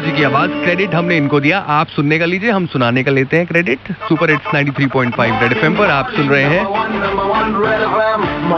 कौर जी की आवाज़। क्रेडिट हमने इनको दिया। आप सुनने का लीजिए, हम सुनाने का लेते हैं credit super hits 93.5 red FM पर आप सुन रहे हैं।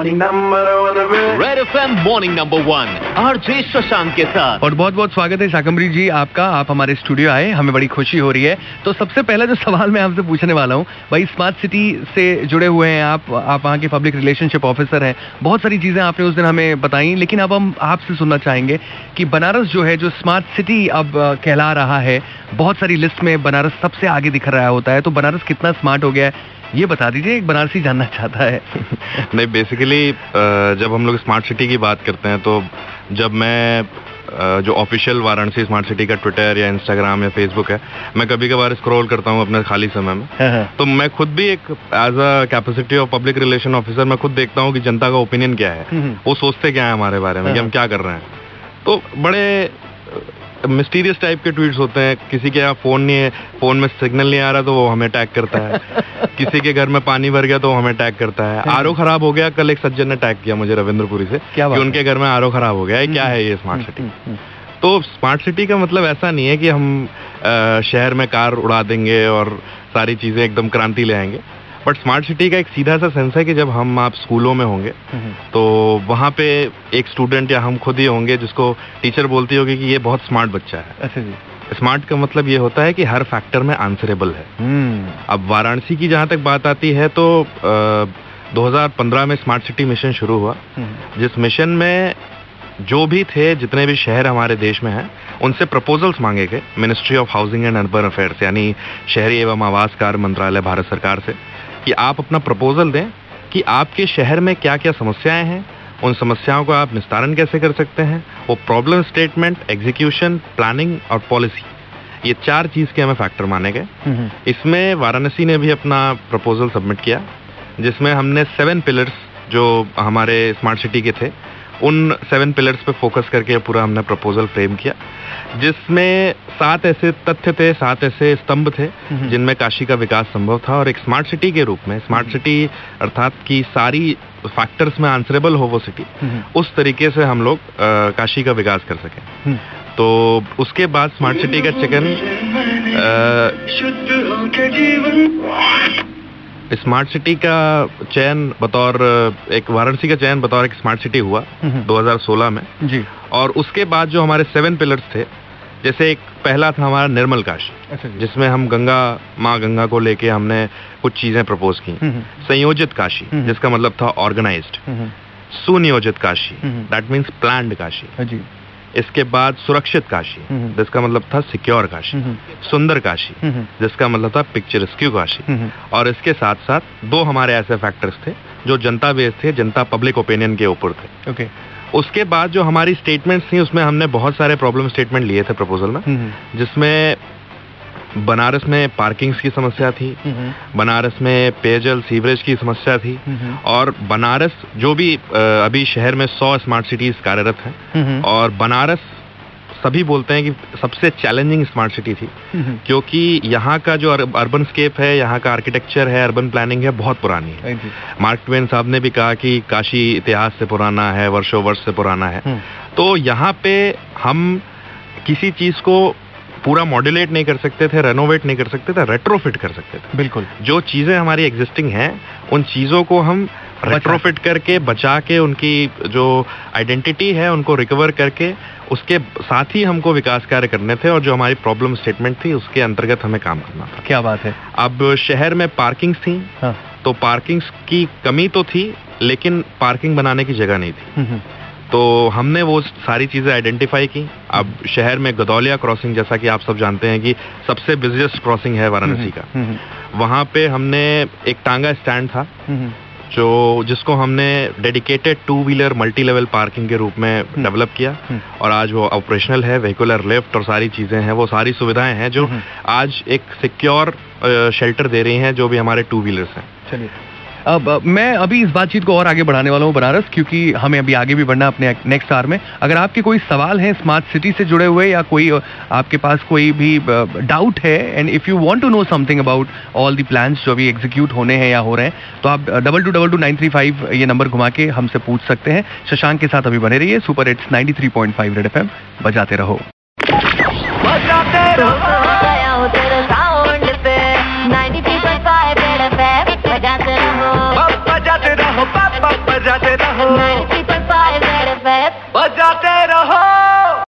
Red F M morning number one R J Shashank के साथ. और बहुत बहुत स्वागत है शाकंबरी जी आपका। आप हमारे स्टूडियो आए हमें बड़ी खुशी हो रही है। तो सबसे पहला जो सवाल मैं आपसे पूछने वाला हूँ भाई स्मार्ट सिटी से जुड़े हुए हैं आप आप वहाँ के पब्लिक रिलेशनशिप ऑफिसर हैं। बहुत सारी चीज़ें आपने उस दिन हमें बताई लेकिन अब हम आपसे सुनना चाहेंगे कि बनारस जो है जो स्मार्ट सिटी अब कहला रहा है बहुत सारी लिस्ट में बनारस सबसे आगे दिख रहा होता है। तो बनारस कितना स्मार्ट हो गया है? ये बता दीजिए एक बनारसी जानना चाहता है। नहीं बेसिकली जब हम लोग स्मार्ट सिटी की बात करते हैं तो जब मैं जो ऑफिशियल वाराणसी स्मार्ट सिटी का ट्विटर या इंस्टाग्राम या फेसबुक है मैं कभी कभार स्क्रॉल करता हूँ अपने खाली समय में। तो मैं खुद भी एक as a capacity of public relation officer मैं खुद देखता हूँ कि जनता का ओपिनियन क्या है। हम्म। वो सोचते क्या है हमारे बारे में कि हम क्या कर रहे हैं। तो बड़े मिस्टीरियस टाइप के ट्वीट्स होते हैं। किसी के यहाँ फ़ोन नहीं है फ़ोन में सिग्नल नहीं आ रहा तो वो हमें टैग करता है। किसी के घर में पानी भर गया तो वो हमें टैग करता है। आरओ खराब हो गया कल एक सज्जन ने टैग किया मुझे रविंद्रपुरी से क्या कि उनके घर में आरओ खराब हो गया। है क्या है ये स्मार्ट सिटी तो स्मार्ट सिटी का मतलब ऐसा नहीं है कि हम शहर में कार उड़ा देंगे और सारी चीज़ें एकदम क्रांति ले आएँगे। बट स्मार्ट सिटी का एक सीधा सा सेंस है कि जब हम आप स्कूलों में होंगे तो वहाँ पे एक स्टूडेंट या हम खुद ही होंगे जिसको टीचर बोलती होगी कि ये बहुत स्मार्ट बच्चा है। अच्छा जी। स्मार्ट का मतलब ये होता है कि हर फैक्टर में आंसरेबल है। हम्म। अब वाराणसी की जहाँ तक बात आती है तो अ, 2015 में स्मार्ट सिटी मिशन शुरू हुआ। हम्म, जिस मिशन में जो भी थे जितने भी शहर हमारे देश में हैं उनसे प्रपोजल्स मांगे गए। Ministry of housing and urban affairs यानी शहरी एवं आवास कार्य मंत्रालय भारत सरकार से। कि आप अपना प्रपोजल दें कि आपके शहर में क्या क्या समस्याएँ हैं उन समस्याओं का आप निस्तारण कैसे कर सकते हैं वो प्रॉब्लम स्टेटमेंट एग्जीक्यूशन प्लानिंग और पॉलिसी ये चार चीज़ के हमें फैक्टर माने गए। इसमें वाराणसी ने भी अपना प्रपोजल सबमिट किया जिसमें हमने सेवन पिलर्स जो हमारे स्मार्ट सिटी के थे उन सेवन पिलर्स पे फोकस करके पूरा हमने प्रपोजल फ्रेम किया जिसमें सात ऐसे तथ्य थे सात ऐसे स्तंभ थे हम्म। जिनमें काशी का विकास संभव था और एक स्मार्ट सिटी के रूप में स्मार्ट सिटी अर्थात की सारी फैक्टर्स में आंसरेबल हो वो सिटी हम्म, उस तरीके से हम लोग काशी का विकास कर सकें हम्म। तो उसके बाद स्मार्ट सिटी का चिकन स्मार्ट सिटी का चयन बतौर एक वाराणसी का चयन बतौर एक स्मार्ट सिटी हुआ हम्म। 2016 में। जी। और उसके बाद जो हमारे सेवन पिलर्स थे जैसे एक पहला था हमारा निर्मल काशी अच्छा जिसमें हम गंगा माँ गंगा को लेके हमने कुछ चीज़ें प्रपोज की। हम्म, संयोजित काशी हम्म। जिसका मतलब था ऑर्गेनाइज्ड। हम्म, सुनियोजित काशी हम्म। That means planned Kashi. हाँ जी। इसके बाद सुरक्षित काशी। हम्म। जिसका मतलब था सिक्योर काशी। हम्म, सुंदर काशी। हम्म, जिसका मतलब था पिक्चर स्क्यू काशी। हम्म, और इसके साथ साथ दो हमारे ऐसे फैक्टर्स थे जो जनता बेस थे जनता पब्लिक ओपिनियन के ऊपर थे। ओके उसके बाद जो हमारी स्टेटमेंट्स थी उसमें हमने बहुत सारे प्रॉब्लम स्टेटमेंट लिए थे प्रपोजल में। हम्म, जिसमें बनारस में पार्किंग्स की समस्या थी। बनारस में पेयजल सीवरेज की समस्या थी। और बनारस जो भी अभी शहर में सौ स्मार्ट सिटीज़ कार्यरत हैं। और बनारस सभी बोलते हैं कि सबसे चैलेंजिंग स्मार्ट सिटी थी। क्योंकि यहाँ का जो अर्बन स्केप है यहाँ का आर्किटेक्चर है अर्बन प्लानिंग है बहुत पुरानी है। हाँ मार्क ट्वेन साहब ने भी कहा कि काशी इतिहास से पुराना है वर्षों वर्ष से पुराना है। हम्म, तो यहाँ पे हम किसी चीज़ को पूरा मॉड्यूलेट नहीं कर सकते थे रेनोवेट नहीं कर सकते थे रेट्रोफिट कर सकते थे। बिल्कुल। जो चीज़ें हमारी एग्जिस्टिंग हैं उन चीज़ों को हम रेट्रोफिट करके बचा के उनकी जो आइडेंटिटी है उनको रिकवर करके उसके साथ ही हमको विकास कार्य करने थे और जो हमारी प्रॉब्लम स्टेटमेंट थी उसके अंतर्गत हमें काम करना था। क्या बात है। अब शहर में पार्किंग्स थी हाँ। तो पार्किंग्स की कमी तो थी लेकिन पार्किंग बनाने की जगह नहीं थी। हम्म, तो हमने वो सारी चीज़ें आइडेंटिफाई की। अब शहर में गदौलिया क्रॉसिंग जैसा कि आप सब जानते हैं कि सबसे बिजिएस्ट क्रॉसिंग है वाराणसी का। हम्म, वहाँ पे हमने एक टांगा स्टैंड था हम्म, जो जिसको हमने dedicated two wheeler multi level parking के रूप में डेवलप किया। हम्म। और आज वो ऑपरेशनल है व्हीकुलर लिफ्ट और सारी चीज़ें हैं वो सारी सुविधाएँ हैं जो हम्म। आज एक सिक्योर शेल्टर दे रही हैं जो भी हमारे टू व्हीलर्स हैं। चलिए। अब मैं अभी इस बातचीत को और आगे बढ़ाने वाला हूँ बनारस, क्योंकि हमें अभी आगे भी बढ़ना अपने नेक्स्ट आर में। अगर आपके कोई सवाल हैं स्मार्ट सिटी से जुड़े हुए, या कोई आपके पास कोई भी डाउट है and if you want to know something about all the plans जो अभी एग्जीक्यूट होने हैं या हो रहे हैं तो आप double two double two nine three five ये नंबर घुमा के हमसे पूछ सकते हैं। शशांक के साथ अभी बने रहिए super hits ninety three point five red FM बजाते रहो। बजाते रहो।